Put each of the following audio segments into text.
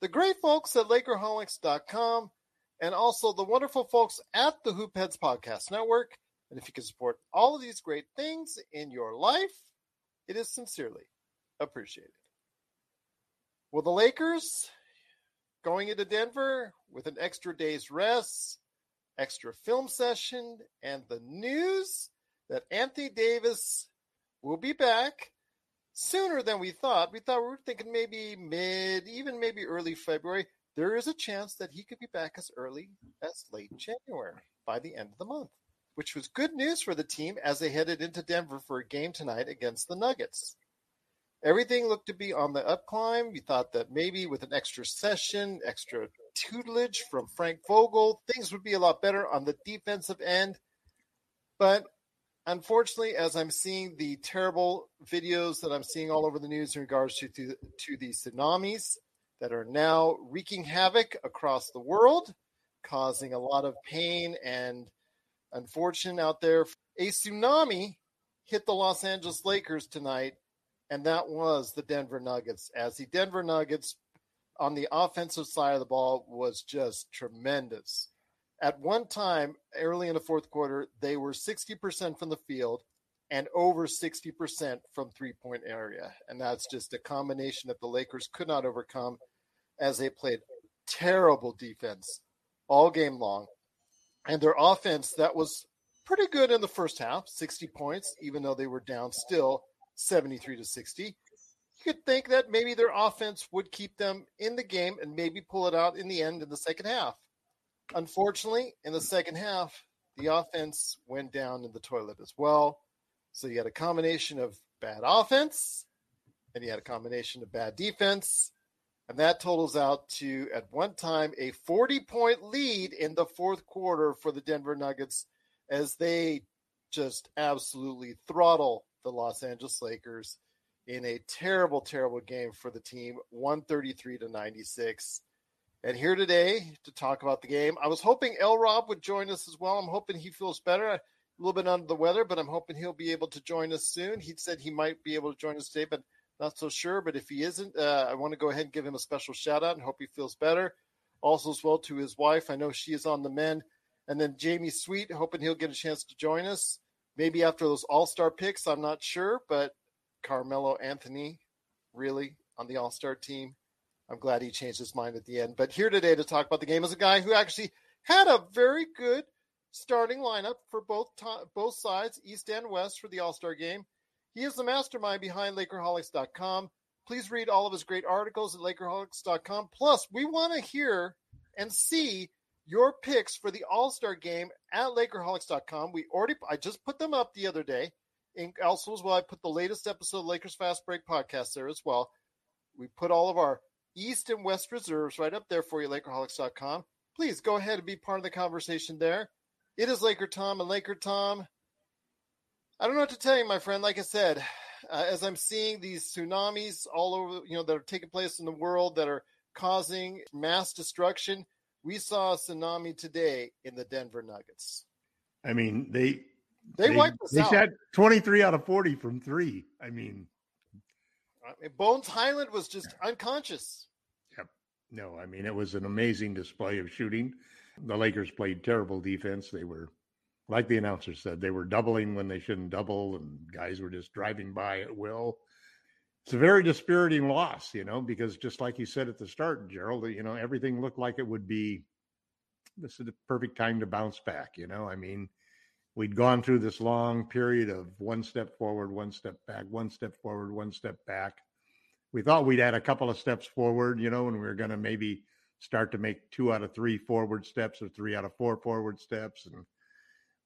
the great folks at Lakerholics.com, and also the wonderful folks at the Hoopheads Podcast Network. And if you can support all of these great things in your life, it is sincerely appreciated. Well, the Lakers going into Denver with an extra day's rest, extra film session, and the news that Anthony Davis will be back sooner than we thought. We thought we were thinking maybe mid, even maybe early February. There is a chance that he could be back as early as late January by the end of the month, which was good news for the team as they headed into Denver for a game tonight against the Nuggets. Everything looked to be on the up climb. We thought that maybe with an extra session, extra tutelage from Frank Vogel, things would be a lot better on the defensive end. But unfortunately, as I'm seeing the terrible videos that I'm seeing all over the news in regards to, to, to the tsunamis that are now wreaking havoc across the world, causing a lot of pain and unfortunate out there. A tsunami hit the Los Angeles Lakers tonight, and that was the Denver Nuggets. As the Denver Nuggets on the offensive side of the ball was just tremendous at one time early in the fourth quarter, they were 60% from the field and over 60% from three point area. And that's just a combination that the Lakers could not overcome as they played terrible defense all game long. And their offense, that was pretty good in the first half 60 points, even though they were down still 73 to 60. You could think that maybe their offense would keep them in the game and maybe pull it out in the end in the second half unfortunately, in the second half, the offense went down in the toilet as well. So you had a combination of bad offense and you had a combination of bad defense. And that totals out to, at one time, a 40 point lead in the fourth quarter for the Denver Nuggets as they just absolutely throttle the Los Angeles Lakers in a terrible, terrible game for the team, 133 to 96 and here today to talk about the game. I was hoping L Rob would join us as well. I'm hoping he feels better. A little bit under the weather, but I'm hoping he'll be able to join us soon. He said he might be able to join us today, but not so sure. But if he isn't, uh, I want to go ahead and give him a special shout out and hope he feels better. Also, as well to his wife. I know she is on the mend. And then Jamie Sweet, hoping he'll get a chance to join us. Maybe after those All Star picks, I'm not sure, but Carmelo Anthony, really on the All Star team. I'm glad he changed his mind at the end. But here today to talk about the game is a guy who actually had a very good starting lineup for both to- both sides, East and West, for the All Star game. He is the mastermind behind Lakerholics.com. Please read all of his great articles at Lakerholics.com. Plus, we want to hear and see your picks for the All Star game at Lakerholics.com. We already, I just put them up the other day. And also, as well, I put the latest episode of Lakers Fast Break podcast there as well. We put all of our East and West reserves right up there for you, Lakerholics.com. Please go ahead and be part of the conversation there. It is Laker Tom and Laker Tom. I don't know what to tell you, my friend. Like I said, uh, as I'm seeing these tsunamis all over, you know, that are taking place in the world that are causing mass destruction, we saw a tsunami today in the Denver Nuggets. I mean, they they, they wiped us they out. shot 23 out of 40 from three. I mean, Bones Hyland was just unconscious. No, I mean, it was an amazing display of shooting. The Lakers played terrible defense. They were, like the announcer said, they were doubling when they shouldn't double, and guys were just driving by at will. It's a very dispiriting loss, you know, because just like you said at the start, Gerald, you know, everything looked like it would be this is the perfect time to bounce back, you know. I mean, we'd gone through this long period of one step forward, one step back, one step forward, one step back. We thought we'd add a couple of steps forward, you know, and we were going to maybe start to make two out of three forward steps or three out of four forward steps and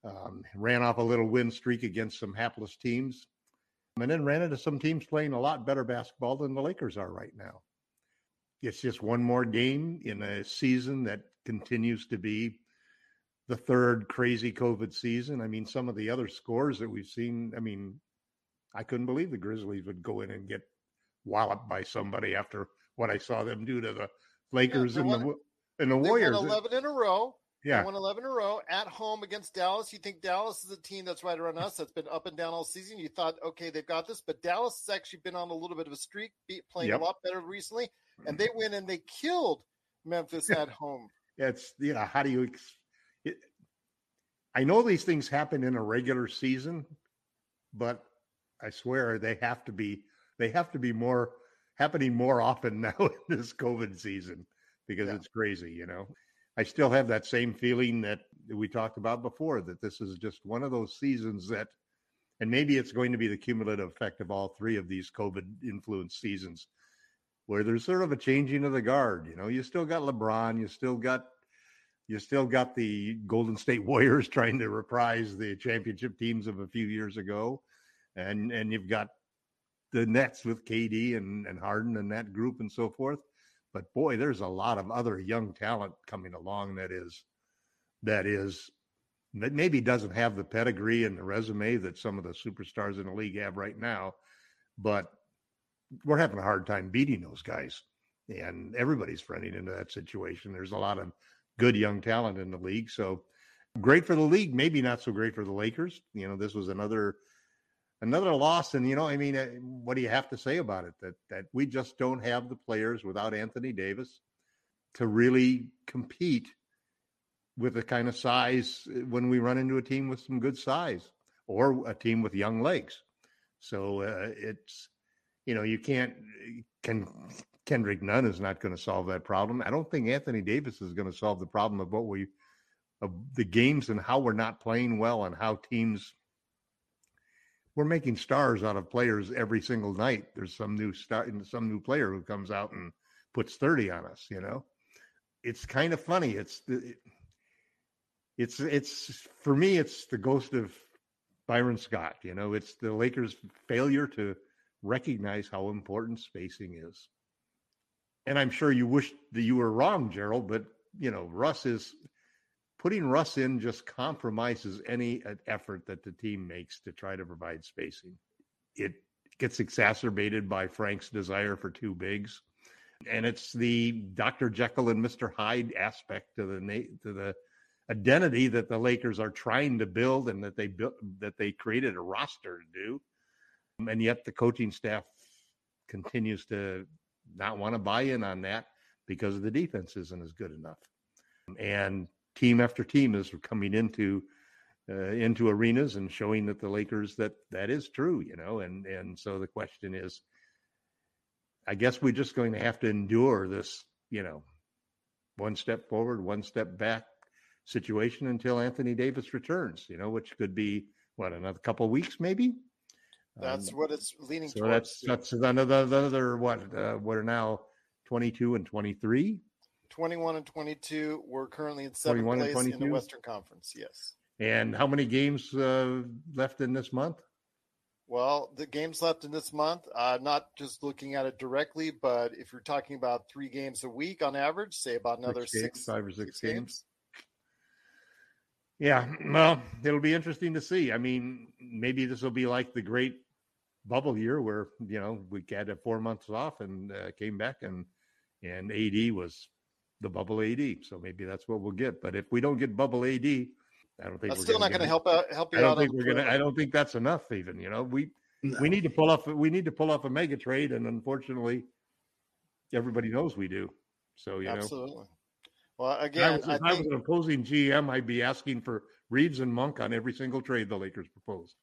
um, ran off a little win streak against some hapless teams and then ran into some teams playing a lot better basketball than the Lakers are right now. It's just one more game in a season that continues to be the third crazy COVID season. I mean, some of the other scores that we've seen, I mean, I couldn't believe the Grizzlies would go in and get walloped by somebody after what I saw them do to the Lakers yeah, and, won, the, and the Warriors. 11 in a row. Yeah. They won 11 in a row at home against Dallas. You think Dallas is a team that's right around us that's been up and down all season. You thought, okay, they've got this. But Dallas has actually been on a little bit of a streak, playing yep. a lot better recently. And they mm-hmm. went and they killed Memphis at home. It's, you know, how do you it, I know these things happen in a regular season, but I swear they have to be they have to be more happening more often now in this COVID season because yeah. it's crazy, you know. I still have that same feeling that we talked about before that this is just one of those seasons that and maybe it's going to be the cumulative effect of all three of these COVID influenced seasons where there's sort of a changing of the guard. You know, you still got LeBron, you still got you still got the Golden State Warriors trying to reprise the championship teams of a few years ago, and and you've got the Nets with KD and and Harden and that group and so forth. But boy, there's a lot of other young talent coming along that is that is that maybe doesn't have the pedigree and the resume that some of the superstars in the league have right now, but we're having a hard time beating those guys. And everybody's running into that situation. There's a lot of good young talent in the league. So great for the league, maybe not so great for the Lakers. You know, this was another another loss and you know, I mean, uh, what do you have to say about it that that we just don't have the players without Anthony Davis to really compete with the kind of size uh, when we run into a team with some good size or a team with young legs. So uh, it's you know, you can't can Kendrick Nunn is not going to solve that problem. I don't think Anthony Davis is going to solve the problem of what we of the games and how we're not playing well and how teams we're making stars out of players every single night. There's some new star, and some new player who comes out and puts 30 on us, you know. It's kind of funny. It's the it's it's for me it's the ghost of Byron Scott, you know. It's the Lakers failure to recognize how important spacing is and I'm sure you wish that you were wrong, Gerald, but you know, Russ is putting Russ in just compromises any uh, effort that the team makes to try to provide spacing. It gets exacerbated by Frank's desire for two bigs. And it's the Dr. Jekyll and Mr. Hyde aspect to the to the identity that the Lakers are trying to build and that they built that they created a roster to do. And yet the coaching staff continues to not want to buy in on that because the defense isn't as good enough. And team after team is coming into uh, into arenas and showing that the Lakers that that is true, you know. And and so the question is, I guess we're just going to have to endure this, you know, one step forward, one step back situation until Anthony Davis returns, you know, which could be what another couple weeks maybe. That's um, what it's leaning so towards. That's that's another another what uh, what are now twenty two and twenty three. 21 and 22. We're currently in seventh place in the Western Conference. Yes. And how many games uh, left in this month? Well, the games left in this month, uh, not just looking at it directly, but if you're talking about three games a week on average, say about another Six games, five or six, six games. games. Yeah, well, it'll be interesting to see. I mean, maybe this will be like the great bubble year where you know we had a four months off and uh, came back and and AD was the bubble AD. So maybe that's what we'll get. But if we don't get bubble AD, I don't think That's we're still not going to help out help you I don't think we're gonna. I don't think that's enough. Even you know, we No. we need to pull off. We need to pull off a mega trade, and unfortunately, everybody knows we do. So you know, Absolutely. Well, if I again, was, I I was an opposing GM, I'd be asking for Reaves and Monk on every single trade the Lakers propose.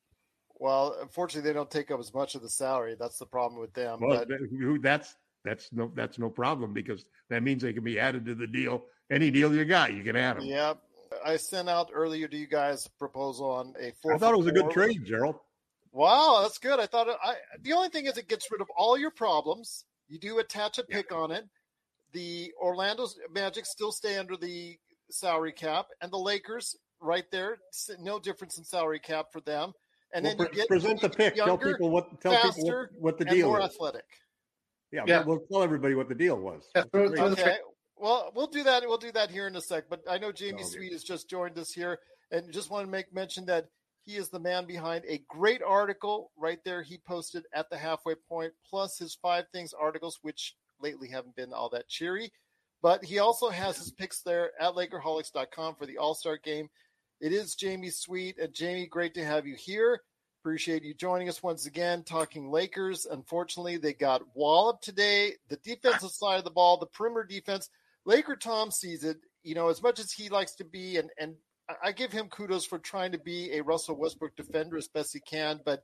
well, unfortunately, they don't take up as much of the salary. That's the problem with them. Well, but that's that's no that's no problem because that means they can be added to the deal. Any deal you got, you can add them. yeah, I sent out earlier to you guys a proposal on a four. I thought it was a good trade, Gerald. Wow, that's good. I thought it, I. The only thing is, it gets rid of all your problems. You do attach a pick on it. The Orlando Magic still stay under the salary cap, and the Lakers right there, no difference in salary cap for them. And Well, then you pre- present the pick. Tell people what tell people faster, what, what the and deal more is. athletic. Yeah, Yeah. We'll, we'll tell everybody what the deal was. Yeah, throw- throw Okay. Well, we'll do that. We'll do that here in a sec. But I know Jamie oh, Okay. Sweet has just joined us here, and just want to make mention that he is the man behind a great article right there. He posted at the halfway point, plus his five things articles, which lately haven't been all that cheery. But he also has his picks there at Lakerholics.com for the All Star game. It is Jamie Sweet. And Jamie, great to have you here. Appreciate you joining us once again, talking Lakers. Unfortunately, they got walloped today. The defensive side of the ball, the perimeter defense, Laker Tom sees it, you know, as much as he likes to be, and, and I- give him kudos for trying to be a Russell Westbrook defender as best he can. But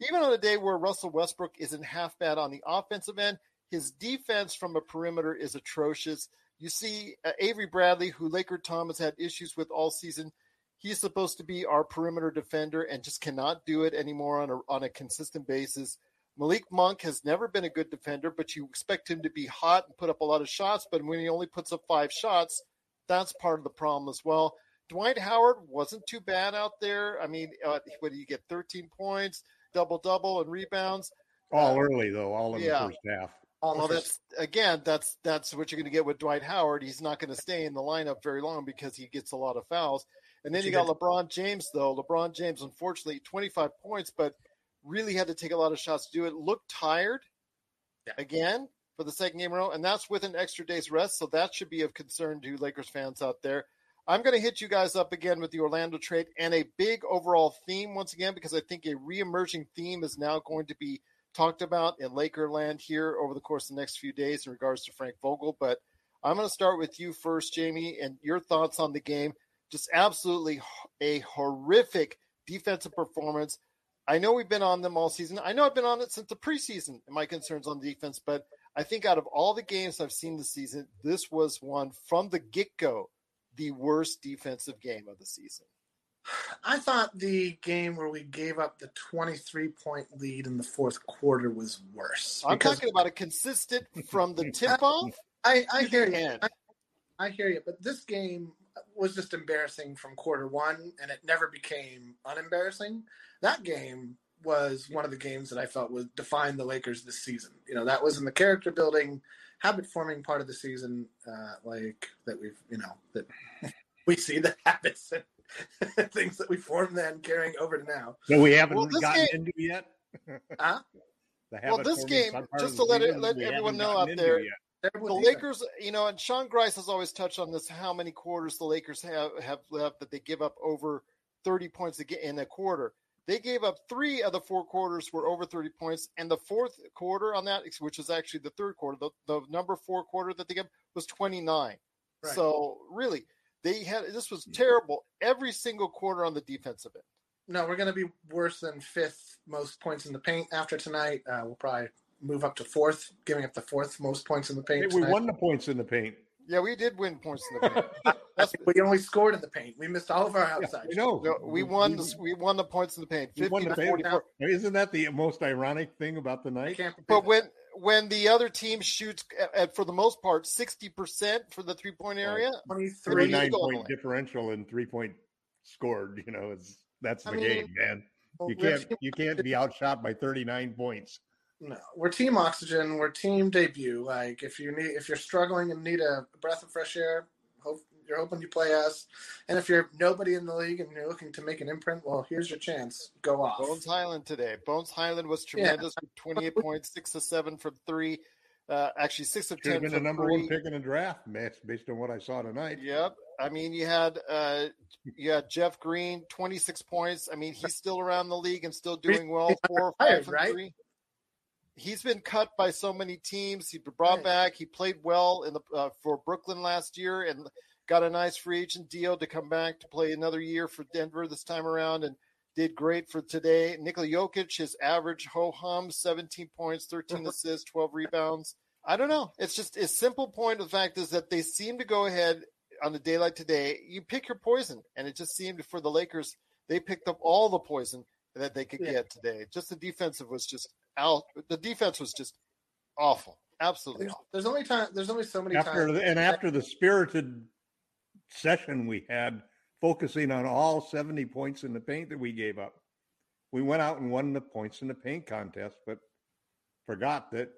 even on a day where Russell Westbrook isn't half bad on the offensive end, his defense from a perimeter is atrocious. You see uh, Avery Bradley, who Laker Tom has had issues with all season. He's supposed to be our perimeter defender and just cannot do it anymore on a, on a consistent basis. Malik Monk has never been a good defender, but you expect him to be hot and put up a lot of shots. But when he only puts up five shots, that's part of the problem as well. Dwight Howard wasn't too bad out there. I mean, uh, what do you get? 13 points, double double, and rebounds. All early though, all in yeah. the first half. All Well, that's again, that's that's what you're going to get with Dwight Howard. He's not going to stay in the lineup very long because he gets a lot of fouls. And then you got LeBron James, though. LeBron James, unfortunately, 25 points, but really had to take a lot of shots to do it. Looked tired Yeah. again for the second game in a row, and that's with an extra day's rest. So that should be of concern to Lakers fans out there. I'm going to hit you guys up again with the Orlando trade and a big overall theme once again because I think a re-emerging theme is now going to be talked about in Lakerland here over the course of the next few days in regards to Frank Vogel. But I'm going to start with you first, Jamie, and your thoughts on the game. Just absolutely a horrific defensive performance. I know we've been on them all season. I know I've been on it since the preseason. My concerns on defense, but I think out of all the games I've seen this season, this was one from the get go the worst defensive game of the season. I thought the game where we gave up the 23 point lead in the fourth quarter was worse. I'm talking about a consistent from the tip off. I, I hear you. I, I hear you. But this game was just embarrassing from quarter one, and it never became unembarrassing. That game was one of the games that I felt was defined the Lakers this season. You know, that was in the character building, habit forming part of the season, uh, like that we've, you know, that we see the habits and things that we formed then carrying over to now. So we haven't Well, this gotten game- into yet. Huh? The Well, this game, just to let it- let everyone know out there, yet. The. Lakers, you know, and Sean Grice has always touched on this: how many quarters the Lakers have have left that they give up over thirty points in a quarter. They gave up three of the four quarters were over thirty points, and the fourth quarter on that, which was actually the third quarter, the, the number four quarter that they gave was twenty nine. Right. So really, they had this was terrible every single quarter on the defensive end. No, we're going to be worse than fifth most points in the paint after tonight. Uh, we'll probably move up to fourth, giving up the fourth most points in the paint. Hey, we won the points in the paint. Yeah, we did win points in the paint. We only scored in the paint. We missed all of our outside. we know. no, we won. The, we won the points in the paint, we won fifty the to paint. forty-four. Isn't that the most ironic thing about the night? But it. when when the other team shoots, at, at- for the most part, sixty percent for the three point area, 23, Three. Thirty-nine point line. differential and three point scored. You know, it's that's the I mean, game, man. Well, You can't you can't be outshot by 39 points. No, we're team oxygen. We're team debut. Like if you need, if you're struggling and need a breath of fresh air, hope you're hoping you play us. And if you're nobody in the league and you're looking to make an imprint, well, here's your chance. Go off. Bones Hyland today. Bones Hyland was Yeah. tremendous with 28 points, six of seven from three. Uh, actually, six of Should have ten been the number three. one pick in the draft, based based on what I saw tonight. Yep. I mean, you had uh, you had Jeff Green, 26 points. I mean, he's still around the league and still doing well. He's Four or five from right? three. He's been cut by so many teams. He's been brought Right. back. He played well in the uh, for Brooklyn last year and got a nice free agent deal to come back to play another year for Denver this time around and did great for today. Nikola Jokic, his average ho hum, 17 points, 13 assists, 12 rebounds. I don't know. It's just a simple point of the fact is that they seem to go ahead on a day like today. You pick your poison, and it just seemed for the Lakers they picked up all the poison that they could Yeah. get today. Just the defensive was just out. The defense was just awful, absolutely There's, awful. there's only time. There's only so many After times. the, and after the spirited session we had, focusing on all 70 points in the paint that we gave up, we went out and won the points in the paint contest, but forgot that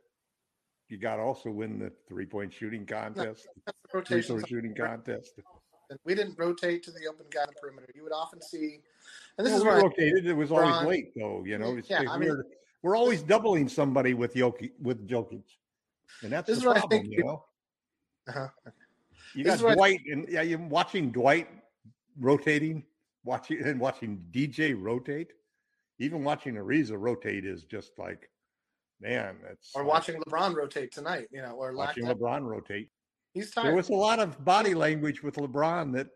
you got to also win the three point shooting contest, That's the free throw rotations. shooting contest. We didn't rotate to the open guy on the perimeter. You would often see, and this Well, is we why rotated. It was always Bron- late, though. You know, it's, Yeah, I mean- We're always doubling somebody with Jokic, with Jokic, and that's This the problem. think You know, uh-huh. you got Dwight, and yeah, you're watching Dwight rotating, watching and watching DJ rotate. Even watching Ariza rotate is just like, man, that's or like watching LeBron rotate tonight. You know, or watching. LeBron rotate. He's tired. There was a lot of body language with LeBron that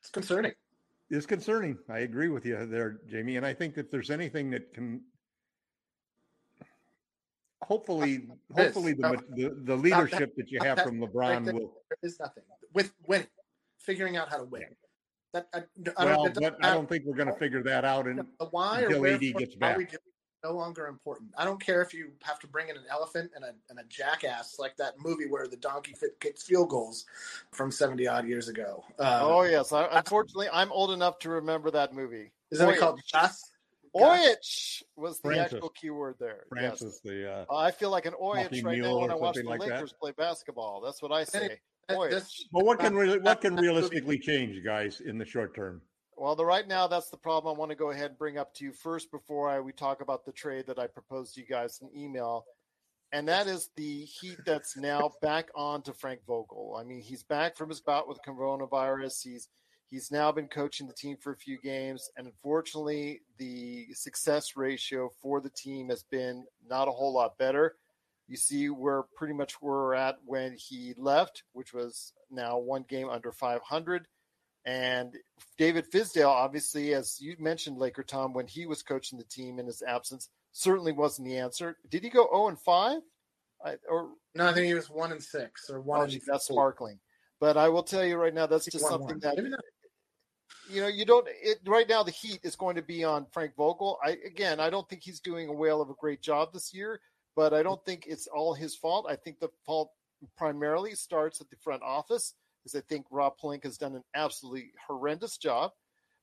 it's concerning. is concerning. I agree with you there, Jamie. And I think that there's anything that can hopefully There is. hopefully the, No. the, the leadership that you have that- from LeBron there. will There is nothing with winning, figuring out how to win. That I, I well, it doesn't but I don't think we're going to figure that out. And the why or until where AD gets how back. we do no longer important. I don't care if you have to bring in an elephant and a, and a jackass like that movie where the donkey fit kicks field goals from 70 odd years ago. Uh, Oh yes, I, unfortunately, I'm old enough to remember that movie. isn't it called Gus? Oyich was the Francis. actual keyword there. Francis, Yes. the uh, Uh, I feel like an Coffee Oyich right now when I watch the something like that. Lakers play basketball. That's what I say. That- Oyich. this- well, what can really, what can realistically change, guys, in the short term? Well, the right now that's the problem. I want to go ahead and bring up to you first before I we talk about the trade that I proposed to you guys in email, and that is the heat that's now back on to Frank Vogel. I mean, he's back from his bout with coronavirus. He's he's now been coaching the team for a few games, and unfortunately, the success ratio for the team has been not a whole lot better. You see, we're pretty much where we're at when he left, which was now one game under 500. And David Fizdale, obviously, as you mentioned, Laker Tom, when he was coaching the team in his absence, certainly wasn't the answer. Did he go 0 and 5? I, or No, I think he was one and six or one oh, and that's sparkling. But I will tell you right now, that's just One, something one. that. You know you don't. It right now, the heat is going to be on Frank Vogel. I again, I don't think he's doing a whale of a great job this year, but I don't think it's all his fault. I think the fault primarily starts at the front office, because I think Rob Pelinka has done an absolutely horrendous job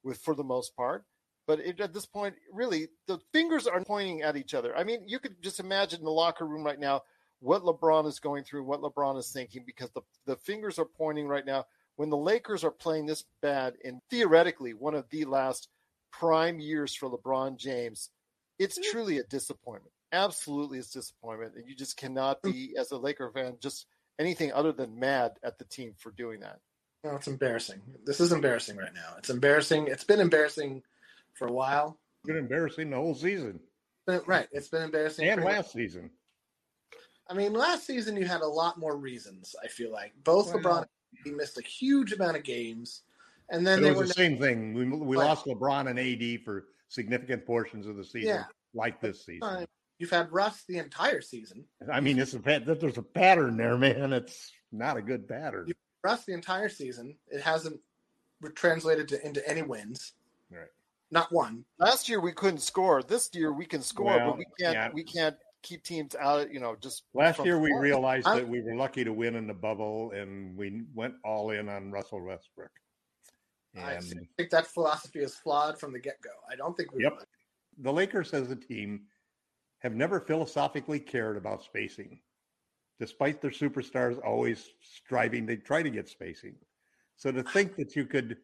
with for the most part. But it, at this point, really, the fingers are pointing at each other. I mean, you could just imagine in the locker room right now what LeBron is going through, what LeBron is thinking, because the, the fingers are pointing right now. When the Lakers are playing this bad in theoretically one of the last prime years for LeBron James, it's mm-hmm. truly a disappointment. Absolutely, it's disappointment. And you just cannot mm. be, as a Laker fan, just anything other than mad at the team for doing that. No, it's embarrassing. This is embarrassing right now. It's embarrassing. It's been embarrassing for a while. It's been embarrassing the whole season But, right. It's been embarrassing. and pretty last season. I mean, last season you had a lot more reasons. I feel like both Well- LeBron he missed a huge amount of games, and then But they it were the same thing. We, we Right. lost LeBron and AD for significant portions of the season, Yeah. like this season. time. You've had Russ the entire season. I mean, it's a there's a pattern there, man. It's not a good pattern. You- Russ the entire season. It hasn't translated to, into any wins. Right. Not one. Last year we couldn't score. This year we can score, Well, but we can't. yeah. We can't keep teams out. You know, just Last year, we scoring. realized I- that we were lucky to win in the bubble, and we went all in on Russell Westbrook. I think that philosophy is flawed from the get go. I don't think we. Yep. The Lakers as a team have never philosophically cared about spacing, despite their superstars always striving. They try to get spacing. So to think that you could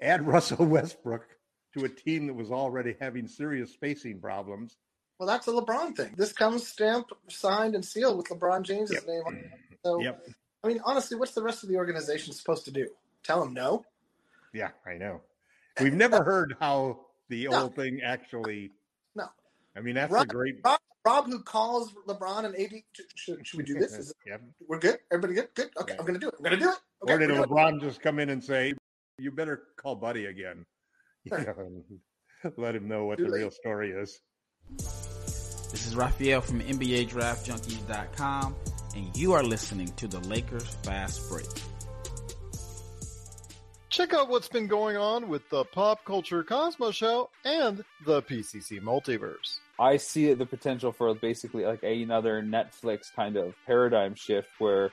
add Russell Westbrook to a team that was already having serious spacing problems. Well, that's a LeBron thing. This comes stamped, signed, and sealed with LeBron James' Yep. name on it. So, Yep. I mean, honestly, what's the rest of the organization supposed to do? Tell him no? Yeah, I know. We've never heard how the No. whole thing actually. No. I mean, that's a great. Rob, Rob who calls LeBron and AD, should, should we do this? Is, Yep. we're good? Everybody good? Good. Okay, I'm going to do it. I'm going to do it. Okay, or did we're it. LeBron just come in and say, "You better call Buddy again"? You know, let him know what Too the late. real story is. This is Raphael from NBADraftJunkies.com, and you are listening to the Lakers Fast Break. Check out what's been going on with the Pop Culture Cosmos Show and the PCC Multiverse. I see the potential for basically like another Netflix kind of paradigm shift where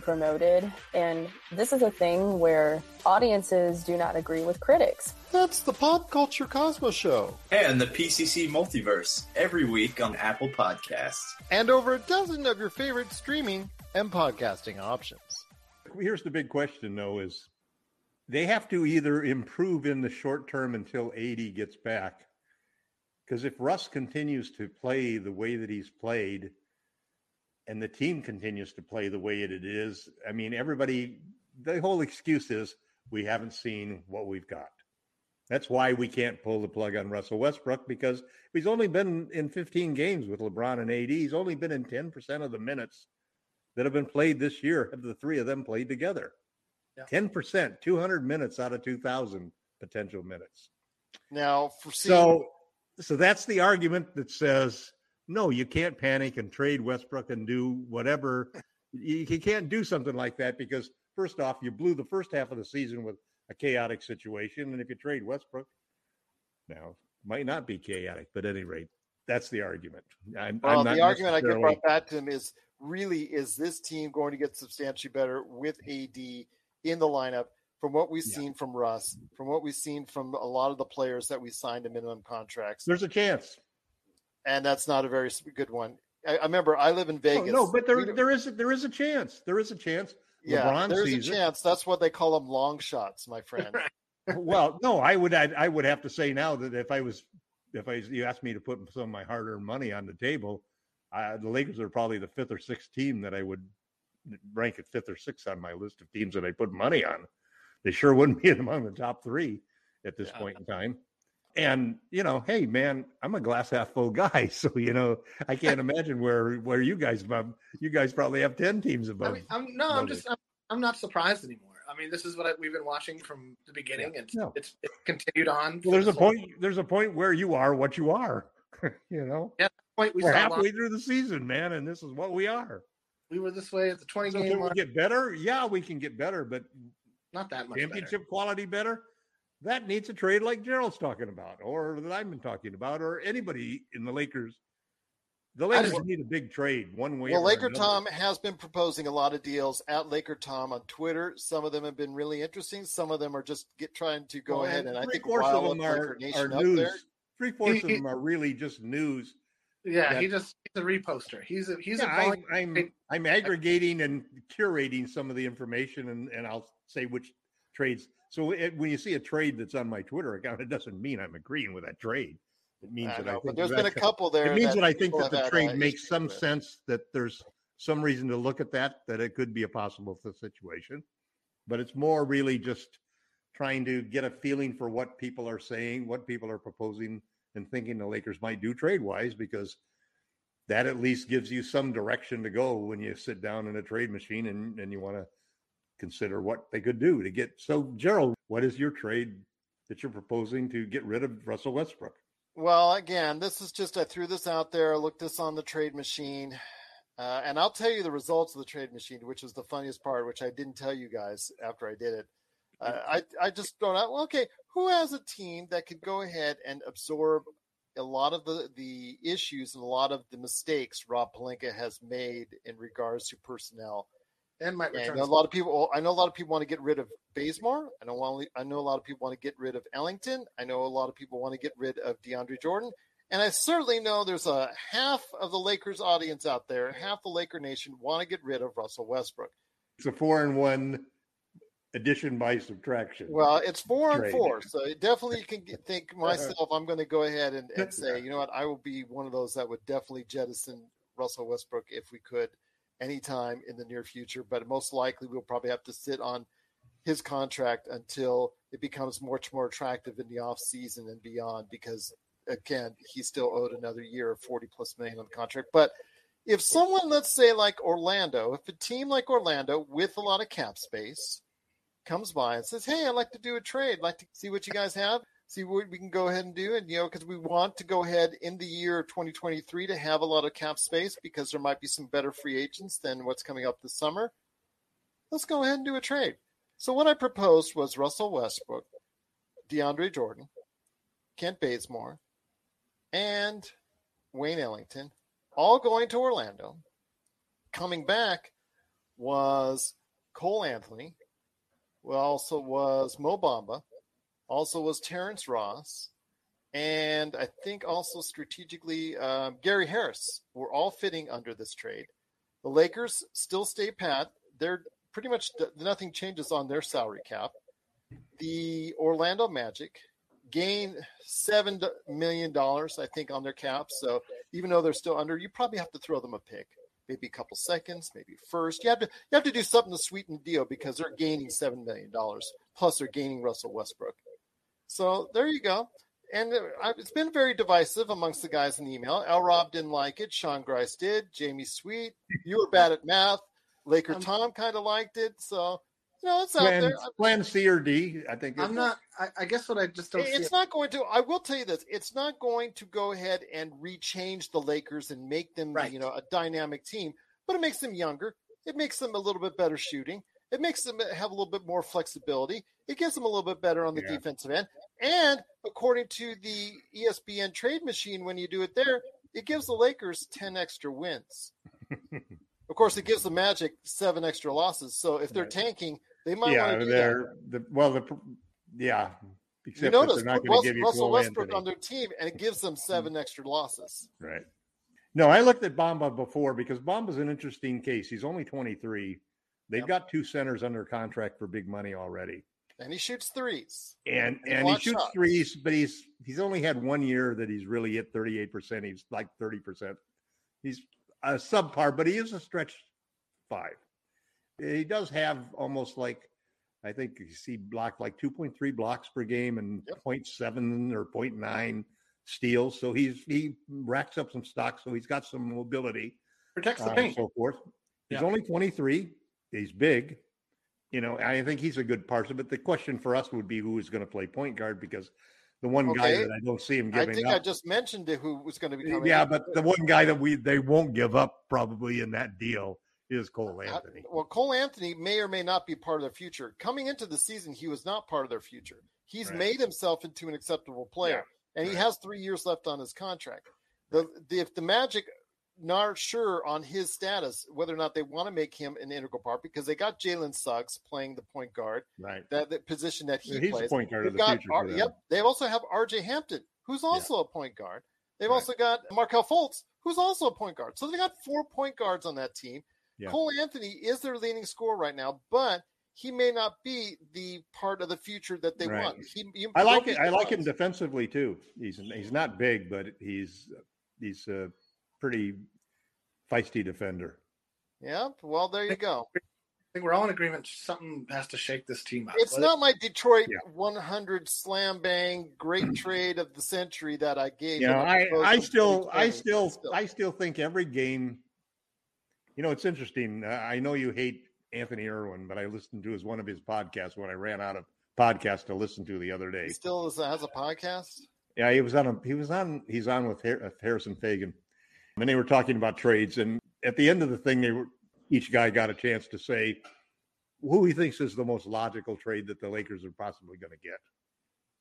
promoted. And this is a thing where audiences do not agree with critics. That's the Pop Culture Cosmos Show. and the PCC Multiverse every week on Apple Podcasts. And over a dozen of your favorite streaming and podcasting options. Here's the big question, though: is they have to either improve in the short term until AD gets back, because if Russ continues to play the way that he's played, and the team continues to play the way it is, I mean, everybody, the whole excuse is we haven't seen what we've got. That's why we can't pull the plug on Russell Westbrook because he's only been in 15 games with LeBron and AD. He's only been in 10% of the minutes that have been played this year. Have the three of them played together? Yeah. 10%, 200 minutes out of 2,000 potential minutes. Now, for So, so that's the argument that says no, you can't panic and trade Westbrook and do whatever. You, you can't do something like that because first off, you blew the first half of the season with a chaotic situation, and if you trade Westbrook, now might not be chaotic, but at any rate, that's the argument. I'm, well, I'm not the argument I get brought back to him is really is this team going to get substantially better with AD in the lineup from what we've Yeah. seen from Russ, from what we've seen from a lot of the players that we signed to minimum contracts, There's a chance. And that's not a very good one. I, I remember I live in No, Vegas. no, but there, We there is there is a chance. There is a chance. yeah, LeBron there's a it. chance. That's what they call them long shots, my friend. well, no, I would I, I would have to say now that if I was if I you asked me to put some of my hard earned money on the table, uh, the Lakers are probably the fifth or sixth team that I would rank at fifth or sixth on my list of teams that I put money on. They sure wouldn't be among the top three at this Yeah. point in time. And you know, hey man, I'm a glass half full guy, so you know I can't imagine where where you guys. You guys probably have ten teams I above. mean, I'm, no, I'm just. I'm, I'm not surprised anymore. I mean, this is what I, we've been watching from the beginning, and No. it's, it's continued on. Well, there's a this whole point. There's a point where you are what you are. you know. yeah. Point we We're halfway through the season, man, and this is what we are. we were this way at the 20 So game can we get better? Yeah, we can get better, but Not that much championship quality better. That needs a trade like Gerald's talking about, or that I've been talking about, or anybody in the Lakers. The Lakers just- need a big trade, one way. Well, or Laker another. Tom has been proposing a lot of deals at Laker Tom on Twitter. Some of them have been really interesting. Some of them are just get trying to go oh, Well, ahead and I three think fourths of them are, are news. Three fourths of them are really just news. Yeah, that- he just he's a reposter. He's a he's Yeah, a I'm, volume- I'm I'm aggregating and curating some of the information, and, and I'll say which trades. So it, when you see a trade that's on my Twitter account, it doesn't mean I'm agreeing with that trade. It means I that know, I but think there's that been a couple there. It means that, I think that the uh, trade makes some with. sense. That there's some reason to look at that. That it could be a possible situation, but it's more really just trying to get a feeling for what people are saying, what people are proposing, and thinking the Lakers might do trade wise because that at least gives you some direction to go when you sit down in a trade machine and, and you want to consider what they could do to get. So, Gerald, what is your trade that you're proposing to get rid of Russell Westbrook? Well, again, this is just I threw this out there. I looked this on the trade machine, uh, and I'll tell you the results of the trade machine, which was the funniest part, which I didn't tell you guys after I did it. Uh, I I just thrown out. Well, okay, who has a team that could go ahead and absorb a lot of the the issues and a lot of the mistakes Rob Pelinka has made in regards to personnel? And might And return. a lot of people, I know a lot of people want to get rid of Bazemore. I know, want- I know a lot of people want to get rid of Ellington. I know a lot of people want to get rid of DeAndre Jordan. And I certainly know there's a half of the Lakers audience out there, half the Laker nation want to get rid of Russell Westbrook. It's a four and one addition by subtraction. Well, it's four and four, so definitely you can think myself. I'm going to go ahead and, and say, you know what, I will be one of those that would definitely jettison Russell Westbrook if we could, anytime in the near future. But most likely, we'll probably have to sit on his contract until it becomes much more attractive in the off season and beyond, because again, he's still owed another year of 40 plus million on the contract. But if someone, let's say like Orlando, if a team like Orlando with a lot of cap space comes by and says, "Hey, I'd like to do a trade. I'd like to see what you guys have, see what we can go ahead and do." And you know, because we want to go ahead in the year 2023 to have a lot of cap space because there might be some better free agents than what's coming up this summer. Let's go ahead and do a trade. So what I proposed was Russell Westbrook, DeAndre Jordan, Kent Bazemore, and Wayne Ellington, all going to Orlando. Coming back was Cole Anthony, well, also was Mo Bamba, also was Terrence Ross, and I think also strategically um, Gary Harris were all fitting under this trade. The Lakers still stay pat. They're pretty much nothing changes on their salary cap. The Orlando Magic gain seven million dollars, I think, on their cap. So even though they're still under, you probably have to throw them a pick, maybe a couple seconds, maybe first. You have to you have to do something to sweeten the deal because they're gaining seven million dollars plus they're gaining Russell Westbrook. So there you go. And uh, it's been very divisive amongst the guys in the email. L. Rob didn't like it. Sean Grice did. Jamie Sweet, you were bad at math. Laker Tom kind of liked it. So you know, it's out there. plan C or D, I think. I'm not. I, I guess what I just don't. see It's it- not going to. I will tell you this: it's not going to go ahead and rechange the Lakers and make them, Right. you know, a dynamic team. But it makes them younger. It makes them a little bit better shooting. It makes them have a little bit more flexibility. It gives them a little bit better on the Yeah. defensive end. And according to the ESPN trade machine, when you do it there, it gives the Lakers ten extra wins. of course, it gives the Magic seven extra losses. So if they're tanking, they might yeah, want to do that. they're the well, the yeah. You Except that notice they're not to give you Russell Westbrook on their team, and it gives them mm-hmm. seven extra losses. Right. No, I looked at Bamba before because Bamba's an interesting case. He's only 23. They've Yep. got two centers under contract for big money already. And he shoots threes. And And and he shoots shots. threes, but he's he's only had one year that he's really hit 38%. He's like 30%. He's a subpar, but he is a stretch five. He does have almost like I think you see block like 2.3 blocks per game and Yep. 0.7 or 0.9 steals. So he's he racks up some stock. So he's got some mobility protects the uh, paint. so forth. He's Yeah. only 23. He's big. You know, I think he's a good parson. But the question for us would be who is going to play point guard because the one guy that I don't see him giving. Up. I think I just mentioned who was going to be coming. yeah, but the one guy that we they won't give up probably in that deal is Cole Uh, Anthony. Well, Cole Anthony may or may not be part of their future. Coming into the season, he was not part of their future. He's Right. made himself into an acceptable player, and he has three years left on his contract. The, the if the Magic not sure on his status whether or not they want to make him an integral part because they got Jalen Suggs playing the point guard, Right. that, that position that he Yeah, he's plays. point guard of They've the got future. R- yep. They also have R.J. Hampton, who's also a point guard. They've Right. also got Markelle Fultz, who's also a point guard. So they got four point guards on that team. Yeah. Cole Anthony is their leading scorer right now, but he may not be the part of the future that they Right. want. He, you- I like it. I like him defensively too. He's he's not big, but he's he's a pretty feisty defender. Yep. Well, there you go. I think we're all in agreement. Something has to shake this team up. It's Let not my Detroit Yeah. 100 slam bang great trade of the century that I gave. you know, that I, I still, I 2020. still, I still think every game. You know, it's interesting. Uh, I know you hate Anthony Irwin, but I listened to his one of his podcasts when I ran out of podcasts to listen to the other day. He still has a podcast. Yeah, he was on. A, he was on. He's on with Harrison Faigen, and they were talking about trades. And at the end of the thing, they were each guy got a chance to say who he thinks is the most logical trade that the Lakers are possibly going to get.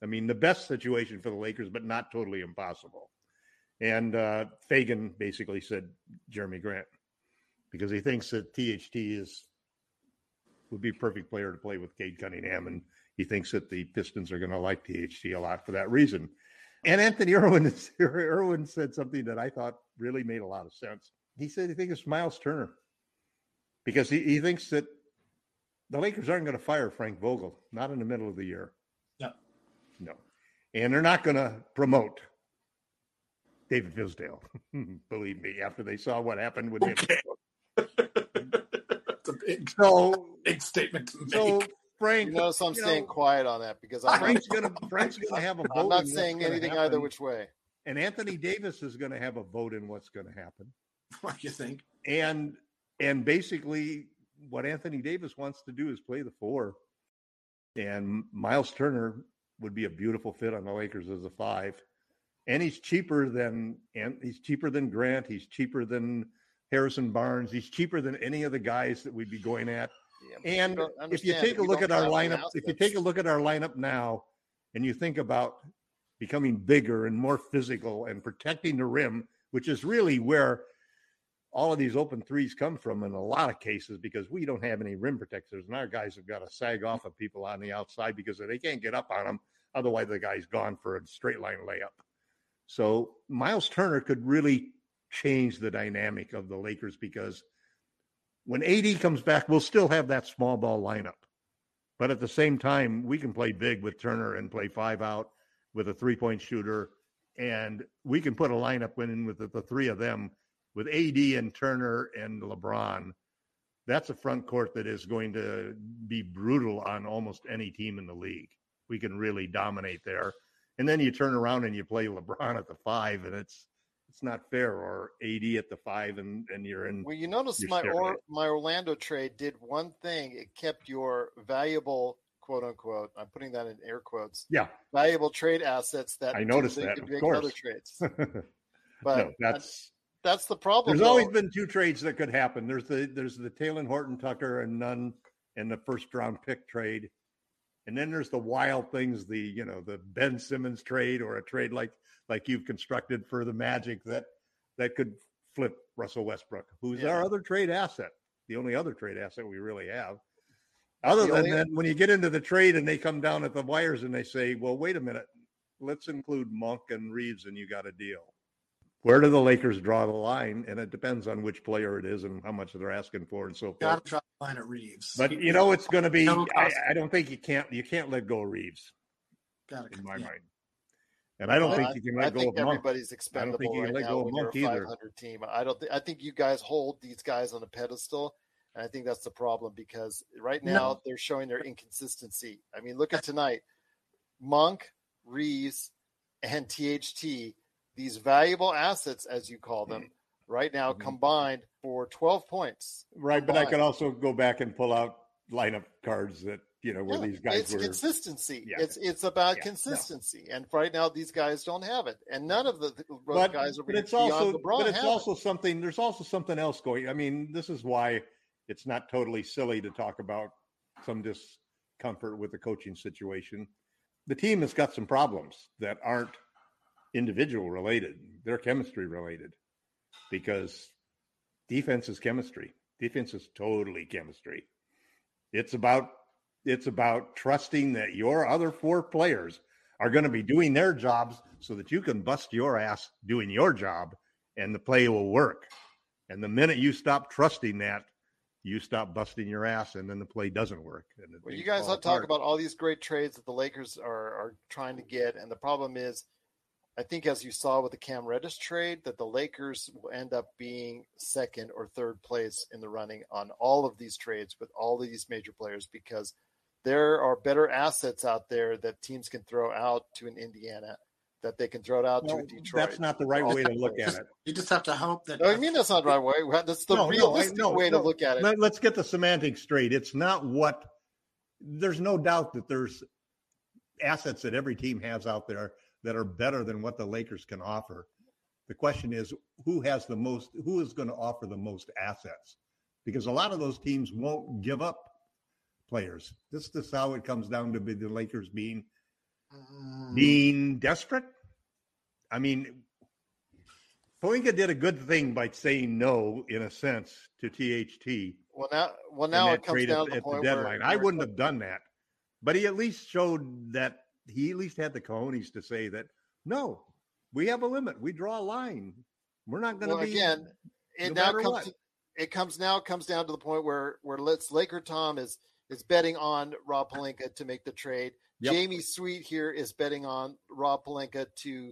I mean, the best situation for the Lakers, but not totally impossible. And uh, Faigen basically said Jerami Grant because he thinks that THT is would be a perfect player to play with Cade Cunningham, and he thinks that the Pistons are going to like THT a lot for that reason. And Anthony Irwin, Irwin said something that I thought really made a lot of sense. He said he thinks it's Myles Turner because he, he thinks that the Lakers aren't going to fire Frank Vogel, not in the middle of the year. No. No. And they're not going to promote David Fizdale. Believe me, after they saw what happened with okay. him. it's a big, so, big statement to make. So Frank, you notice I'm you staying know, quiet on that because I'm Frank's gonna Frank's gonna have a vote. I'm not saying anything happen, either which way. And Anthony Davis is going to have a vote in what's going to happen. What do you think? And and basically, what Anthony Davis wants to do is play the four, and Myles Turner would be a beautiful fit on the Lakers as a five. And he's cheaper than and he's cheaper than Grant. He's cheaper than Harrison Barnes. He's cheaper than any of the guys that we'd be going at. Yeah, And if you take a look at our lineup, if you take a look at our lineup now, and you think about becoming bigger and more physical and protecting the rim, which is really where all of these open threes come from in a lot of cases because we don't have any rim protectors, and our guys have got to sag off of people on the outside because they can't get up on them. Otherwise, the guy's gone for a straight line layup. So Myles Turner could really change the dynamic of the Lakers because when AD comes back, we'll still have that small ball lineup. But at the same time, we can play big with Turner and play five out with a three point shooter. And we can put a lineup in with the, the three of them with AD and Turner and LeBron. That's a front court that is going to be brutal on almost any team in the league. We can really dominate there. And then you turn around and you play LeBron at the five, and it's it's not fair. Or AD at the five, and and you're in. Well, you notice my or, my Orlando trade did one thing. It kept your valuable quote unquote. I'm putting that in air quotes. Yeah, Valuable trade assets that I noticed that, of make course. other trades. But no, that's that's the problem. There's always been two trades that could happen. There's the there's the Talen Horton Tucker and none in the first round pick trade. And then there's the wild things, the you know, the Ben Simmons trade or a trade like like you've constructed for the Magic that that could flip Russell Westbrook, who's Yeah. our other trade asset, the only other trade asset we really have. Other The than only- that, when you get into the trade and they come down at the wires and they say, "Well, wait a minute, let's include Monk and Reaves, and you got a deal." Where do the Lakers draw the line? And it depends on which player it is and how much they're asking for and so forth. Got to try the line at Reaves. But you know, it's going to be. I. I don't think you can't. You can't let go of Reaves Got in my yeah. mind. And I don't Well, think I- you can I let go think of Monk. everybody's I don't think you can right let go of Monk either. 500 team. I don't. Th- I think you guys hold these guys on a pedestal, and I think that's the problem because right No. now they're showing their inconsistency. I mean, look at tonight: Monk, Reaves, and THT. These valuable assets, as you call them, right now Mhm. combined for 12 points. Right, but I combined. could also go back and pull out lineup cards that you know where Yeah, these guys it's were. consistency. Yeah. It's it's about Yeah, no. consistency, and right now these guys don't have it, and none of the, but, guys are but it's also but it's it. also something there's also something else going i mean this is why it's not totally silly to talk about some discomfort with the coaching situation. The team has got some problems that aren't individual related. They're chemistry related because defense is chemistry. Defense is totally chemistry. It's about it's about trusting that your other four players are going to be doing their jobs so that you can bust your ass doing your job and the play will work. And the minute you stop trusting that, you stop busting your ass and then the play doesn't work. And Well, you guys talk apart. about all these great trades that the Lakers are, are trying to get, and the problem is, I think as you saw with the Cam Reddish trade, that the Lakers will end up being second or third place in the running on all of these trades with all of these major players because there are better assets out there that teams can throw out to an Indiana, that they can throw it out Well, to Detroit. that's not the right way to look at it. You just have to hope that. No, I mean that's not the right way. That's the No, no, realistic no, way no. to look at it. Let, let's get the semantics straight. It's not what there's no doubt that there's assets that every team has out there that are better than what the Lakers can offer. The question is who has the most who is going to offer the most assets? Because a lot of those teams won't give up players. This, this is how it comes down to be the Lakers being. Uh, being desperate. I mean, Pelinka did a good thing by saying no, in a sense, to THT. Well, now, well, now it comes down at, to the at the deadline. where I wouldn't have done that, but he at least showed that he at least had the cojones to say that no, we have a limit. We draw a line. We're not going to well, be again. It no now comes. To, it comes now comes down to the point where where let's Laker Tom is is betting on Rob Pelinka to make the trade. Yep. Jamie Sweet here is betting on Rob Pelinka to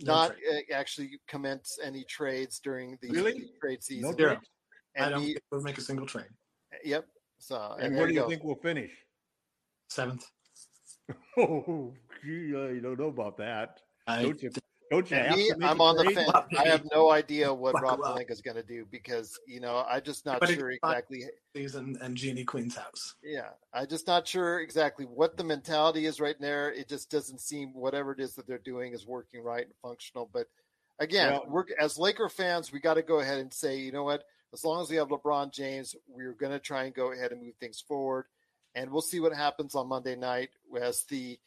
No not trade. uh, actually commence any trades during the Really? trade season. No Zero. trade? I And don't he, think we'll make a single trade. yep. So And there where do you go. think we'll finish? Seventh. Oh, gee, I don't know about that. I Don't you? Don't you And have me, I'm on the fence. I have no idea what Buckle Rob. Pelinka is going to do because you know I'm just not But sure exactly. Season and Jeannie Queen's house. Yeah, I'm just not sure exactly what the mentality is right there. It just doesn't seem whatever it is that they're doing is working right and functional. But again, Well- we're as Laker fans, we got to go ahead and say, you know what? As long as we have LeBron James, we're going to try and go ahead and move things forward, and we'll see what happens on Monday night as the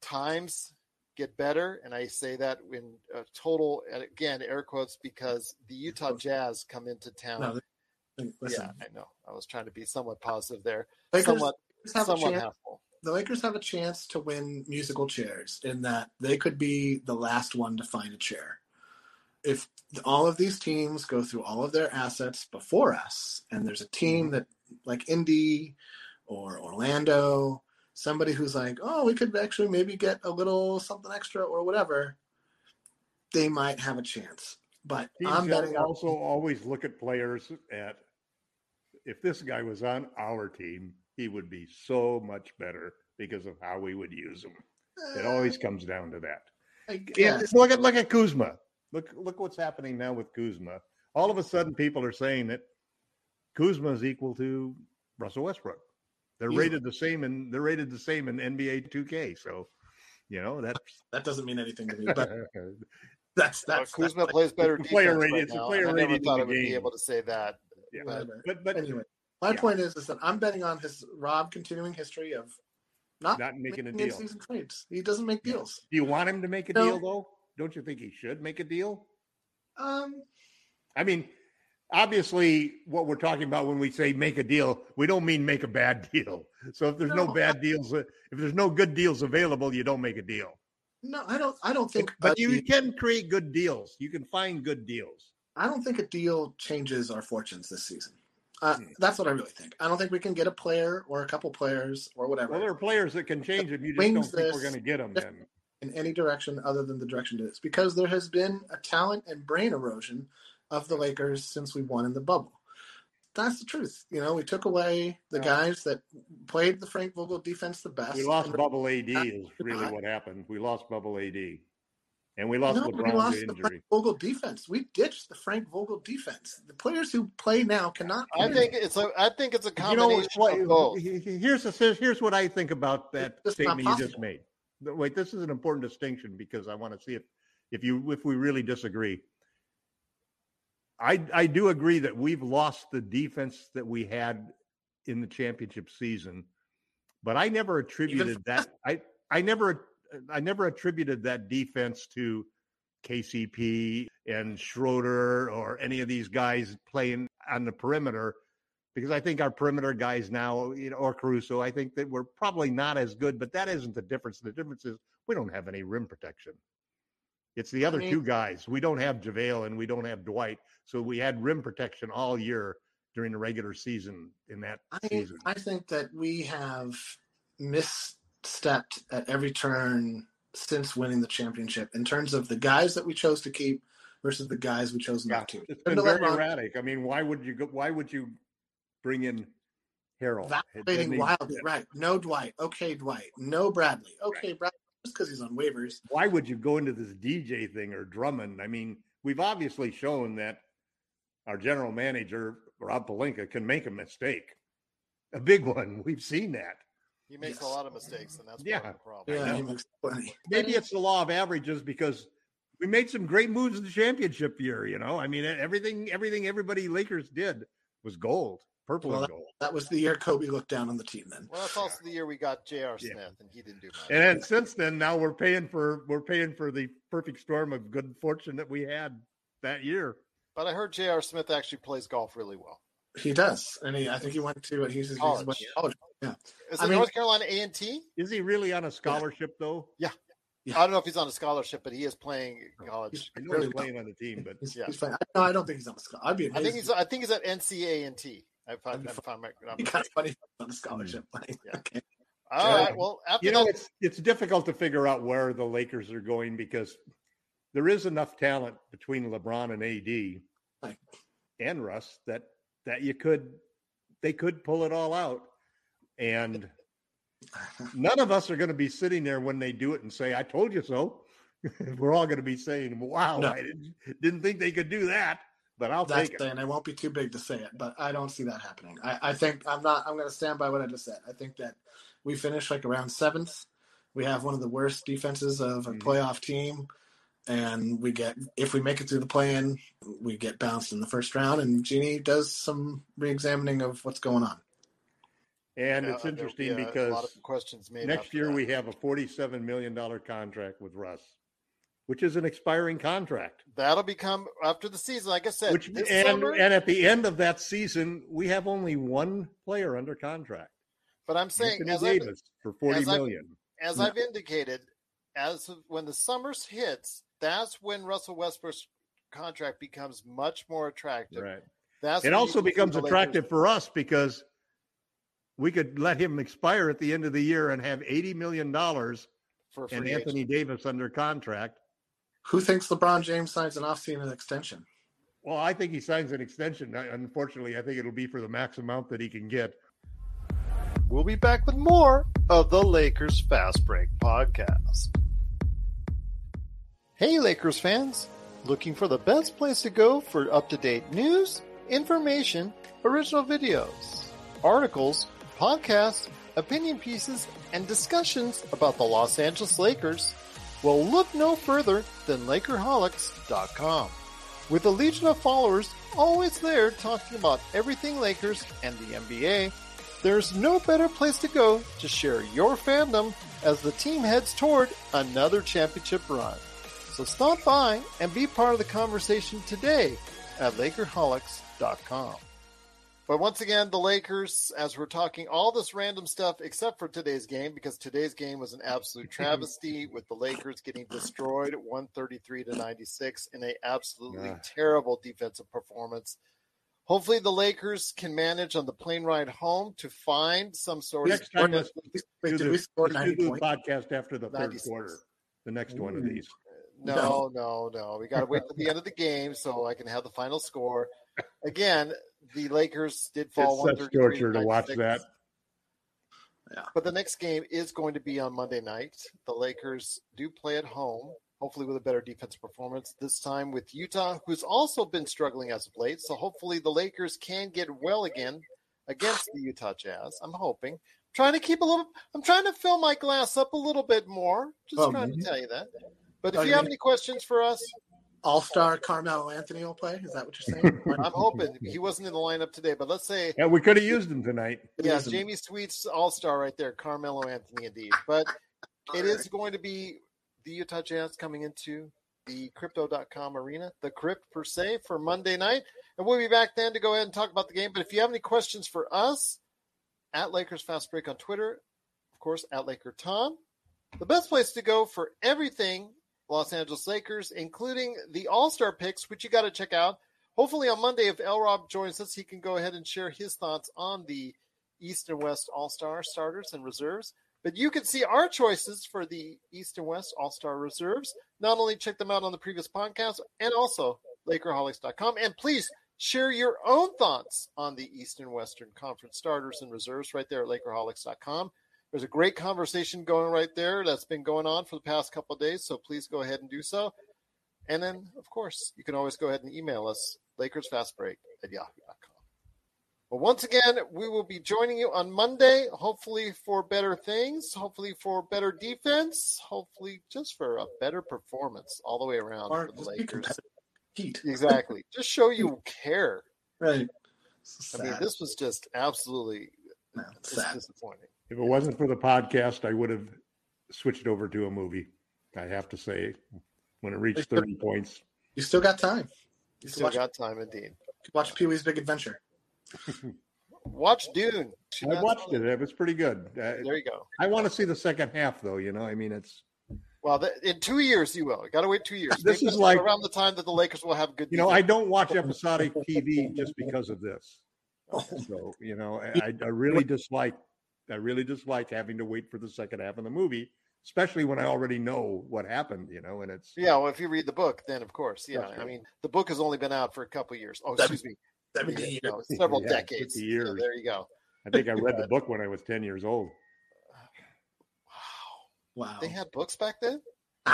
times get better. And I say that in total, and again, air quotes, because the Utah Jazz come into town. No, yeah, I know. I was trying to be somewhat positive there. Lakers, somewhat, have somewhat chance. The Lakers have a chance to win musical chairs in that they could be the last one to find a chair. If all of these teams go through all of their assets before us, and there's a Mm-hmm. team that like Indy or Orlando, somebody who's like, oh, we could actually maybe get a little something extra or whatever, they might have a chance. But Teams I'm betting on also always look at players at if this guy was on our team, he would be so much better because of how we would use him. It uh, always comes down to that. Look at look at Kuzma. Look look what's happening now with Kuzma. All of a sudden, people are saying that Kuzma is equal to Russell Westbrook. They're Easily. rated the same and they're rated the same in NBA 2K. So, you know that's that doesn't mean anything to me, but that's that's Kuzma that's- plays better defense player right rating- it's a now. player I never thought I would be able to say that. Yeah. But but but anyway, my yeah. point is, is that I'm betting on his Rob continuing history of not, Not making a deal. in-season trades. He doesn't make deals. do you want him to make a No. deal though? Don't you think he should make a deal? Um, I mean, obviously, what we're talking about when we say make a deal, we don't mean make a bad deal. So if there's no, No, bad deals, uh, if there's no good deals available, you don't make a deal. no, I don't. I don't think. But you deal- can create good deals. You can find good deals. I don't think a deal changes our fortunes this season. Uh, Hmm. That's what I really think. I don't think we can get a player or a couple players or whatever Well, there are players that can change them. You just don't think we're going to get them. Then in any direction other than the direction it is because there has been a talent and brain erosion of the Lakers since we won in the bubble. That's the truth. You know, we took away the Yeah. guys that played the Frank Vogel defense the best. we lost Bubble AD. Is Not- really what happened. We lost Bubble AD, and we lost no, we lost to the injury. Frank Vogel defense. We ditched the Frank Vogel defense. The players who play now cannot. I play. think it's a. I think it's a You know, combination what, of both. here's the, here's what I think about that It's statement you just made. Wait, this is an important distinction because I want to see if if you if we really disagree. I I do agree that we've lost the defense that we had in the championship season, but I never attributed that I I never uh, I never attributed that defense to KCP and Schroeder or any of these guys playing on the perimeter because I think our perimeter guys now, you know, or Caruso, I think that we're probably not as good, but that isn't the difference. The difference is we don't have any rim protection. It's the other mean- two guys. We don't have JaVale and we don't have Dwight. So we had rim protection all year during the regular season in that I, season. I think that we have misstepped at every turn since winning the championship in terms of the guys that we chose to keep versus the guys we chose Yeah, not to. it's been very erratic. I mean, why would you go? Why would you bring in Harrell? Vacillating wildly, right? No Dwight. Okay, Dwight. No Bradley. Okay, Bradley. Just because he's on waivers. Why would you go into this DJ thing or Drummond? I mean, we've obviously shown that our general manager Rob Pelinka can make a mistake, a big one. We've seen that. He makes Yes. a lot of mistakes, and that's Yeah. part of the problem. Yeah, he makes plenty. Maybe it's the law of averages because we made some great moves in the championship year. You know, I mean, everything, everything, everybody Lakers did was gold, purple Well, and gold. That was the year Kobe looked down on the team. Then Well, that's also the year we got J.R. Yeah. Smith, and he didn't do much. And then since then, now we're paying for we're paying for the perfect storm of good fortune that we had that year. But I heard J.R. Smith actually plays golf really well. he does, and he, I think he went to uh, he's, he's College. went to college. Yeah, Is I it mean- North Carolina A and T? Is he really on a scholarship though? Yeah. I don't know if he's on a scholarship, but he is playing oh, college. I know Really he's playing on the team, but he's, Yeah. he's fine. No, I don't think he's on the scholarship. I'd be I think he's I think he's at NCA and T. If I, That'd be if I'm, if I'm It'd be kind of funny on a scholarship. playing. Yeah. Okay. all right. Well, after you know that, it's it's difficult to figure out where the Lakers are going because there is enough talent between LeBron and AD Right. and Russ that that you could they could pull it all out and none of us are going to be sitting there when they do it and say I told you so. We're all going to be saying, "Wow, No. I didn't, didn't think they could do that." But I'll That's take it. and it won't be too big to say it, but I don't see that happening. I, I think I'm not. I'm going to stand by what I just said. I think that we finish like around seventh. We have one of the worst defenses of a Mhm. playoff team, and we get if we make it through the play-in, we get bounced in the first round, and Jeanie does some re-examining of what's going on. And uh, it's there'll be interesting a- a because lot of questions made next year that. we have a $47 million contract with Russ, which is an expiring contract. that'll become after the season. Like I said, Which this and summer, and at the end of that season, we have only one player under contract. but I'm saying Anthony as I've, Davis for forty as I've- as. I've indicated, as of- when the summer hits, that's when Russell Westbrook's contract becomes much more attractive. Right. That's It also becomes Lakers- attractive for us because we could let him expire at the end of the year and have eighty million dollars for and Anthony Davis under contract. Who thinks LeBron James signs an off-season extension? Well, I think he signs an extension. Unfortunately, I think it'll be for the max amount that he can get. We'll be back with more of the Lakers Fast Break podcast. Hey, Lakers fans! Looking for the best place to go for up to date news, information, original videos, articles, podcasts, opinion pieces, and discussions about the Los Angeles Lakers? Well, look no further than Lakerholics.com. With a legion of followers always there talking about everything Lakers and the NBA, there's no better place to go to share your fandom as the team heads toward another championship run. So stop by and be part of the conversation today at Lakerholics.com. But once again, the Lakers, as we're talking all this random stuff except for today's game, because today's game was an absolute travesty with the Lakers getting destroyed 133 to 96 in a absolutely Yeah. terrible defensive performance. Hopefully, the Lakers can manage on the plane ride home to find some sort Next of time, let's Wait, do did the, we score let's do the podcast after the third quarter. The next one of Ooh. these. No, no, no. We got to wait till the end of the game so I can have the final score. Again, the Lakers did fall. It's such torture to watch 96. that. But the next game is going to be on Monday night. The Lakers do play at home, hopefully with a better defensive performance. This time with Utah, who's also been struggling as of late. So hopefully the Lakers can get well again against the Utah Jazz. I'm hoping. trying to keep a little. I'm trying to fill my glass up a little bit more. Just Oh, trying to tell you that. But if Oh, you you have any questions for us, All-star Carmelo Anthony will play. Is that what you're saying? I'm hoping he wasn't in the lineup today. But let's say Yeah, we could have used him tonight. Yeah, Jamie Sweet's all star right there, Carmelo Anthony, indeed. But it is going to be the Utah Jazz coming into the crypto.com arena, the crypt per se, for Monday night. And we'll be back then to go ahead and talk about the game. But if you have any questions for us, at Lakers Fast Break on Twitter, of course, at Laker Tom, the best place to go for everything Los Angeles Lakers, including the All Star picks, which you got to check out. Hopefully on Monday, if L Rob joins us, he can go ahead and share his thoughts on the East and West All Star starters and reserves. But you can see our choices for the East and West All Star reserves. Not only check them out on the previous podcast, and also Lakerholics.com. And please share your own thoughts on the East and Western Conference starters and reserves right there at Lakerholics.com. There's a great conversation going right there that's been going on for the past couple of days, so please go ahead and do so. And then, of course, you can always go ahead and email us, LakersFastBreak at yahoo.com. Well, once again, we will be joining you on Monday, hopefully for better things, hopefully for better defense, hopefully just for a better performance all the way around Or for the Lakers. Heat. Exactly. just show you care. Right. I mean, this was just absolutely No, disappointing. If it wasn't for the podcast, I would have switched over to a movie. I have to say, when it reached 30 points, You still got time. You still watch- got time, indeed. Watch Pee Wee's Big Adventure. Watch Dune. I watched it. It was pretty good. Uh, There you go. I want to see the second half, though. You know, I mean, it's Well, th- in two years you will. You got to wait two years. This Maybe is like- around the time that the Lakers will have good. you know, I don't watch episodic TV just because of this. So you know, I, I really dislike, I really dislike having to wait for the second half of the movie, especially when I already know what happened. You know, and it's Yeah, well, if you read the book, then of course, yeah. That's I mean, the book has only been out for a couple of years. Oh, Seven- excuse me, Seventeen you know, several Yeah, decades. 50 So years. there you go. I think I read the book when I was ten years old. Uh, wow, Wow. they had books back then.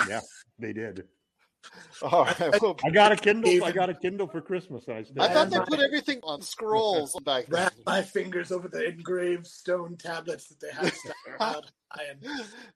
Yeah, they did. All right. Well, I got a Kindle. I got a Kindle for Christmas. I still I thought they put everything on scrolls back then. Wrap my fingers over the engraved stone tablets that they had stuck around. I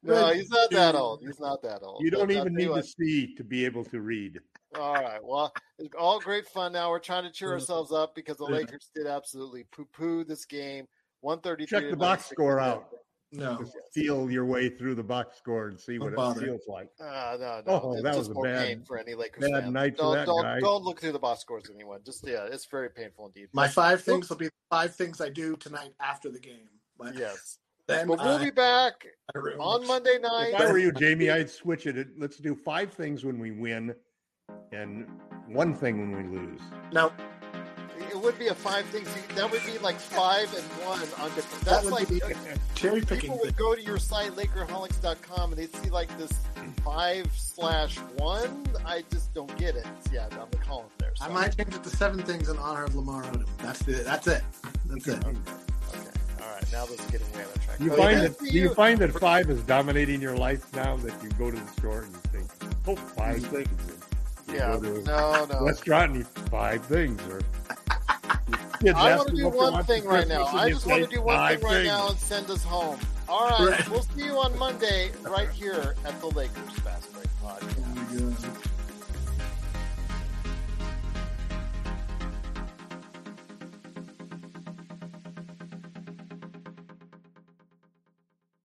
No, he's not that old. He's not that old. You don't But uh, even need to see to be able to read. All right. Well, it's all great fun. Now we're trying to cheer mm-hmm. ourselves up because the Lakers did absolutely poo-poo this game. One thirty-three. Check the box score out. No. Just feel your way through the box score and see what Don't bother. it feels like. Uh, no, no. Oh, it's that was a more bad- pain for any Lakers bad fan. night don't, that don't, guy. Don't look through the box scores, anyone. Just yeah, it's very painful indeed. My five things will be five things I do tonight after the game. But yes, then but we'll I- be back on. Monday night. If I were you, Jamie, I'd switch it. Let's do five things when we win and one thing when we lose. No, It would be a five things. That would be like five and one on different. That's would like be uh, cherry picking. people would go to your site lakerholics.com and they'd see like this five slash one. I just don't get it. Yeah, on the column there. I might change it to seven things in honor of Lamar Odom. That's it. That's it. That's it. Okay. All right. Now this is getting way on the track. You Oh, find yeah, that? see Do you find that five is dominating your life now? That you go to the store and you think, "Oh, five mm-hmm. things." Yeah. go to a No, no. restaurant and you five things, or I want to do one thing right now. I just want to do one thing right now and send us home. All right. Right. We'll see you on Monday right here at the Lakers Fast Break Podcast. Oh.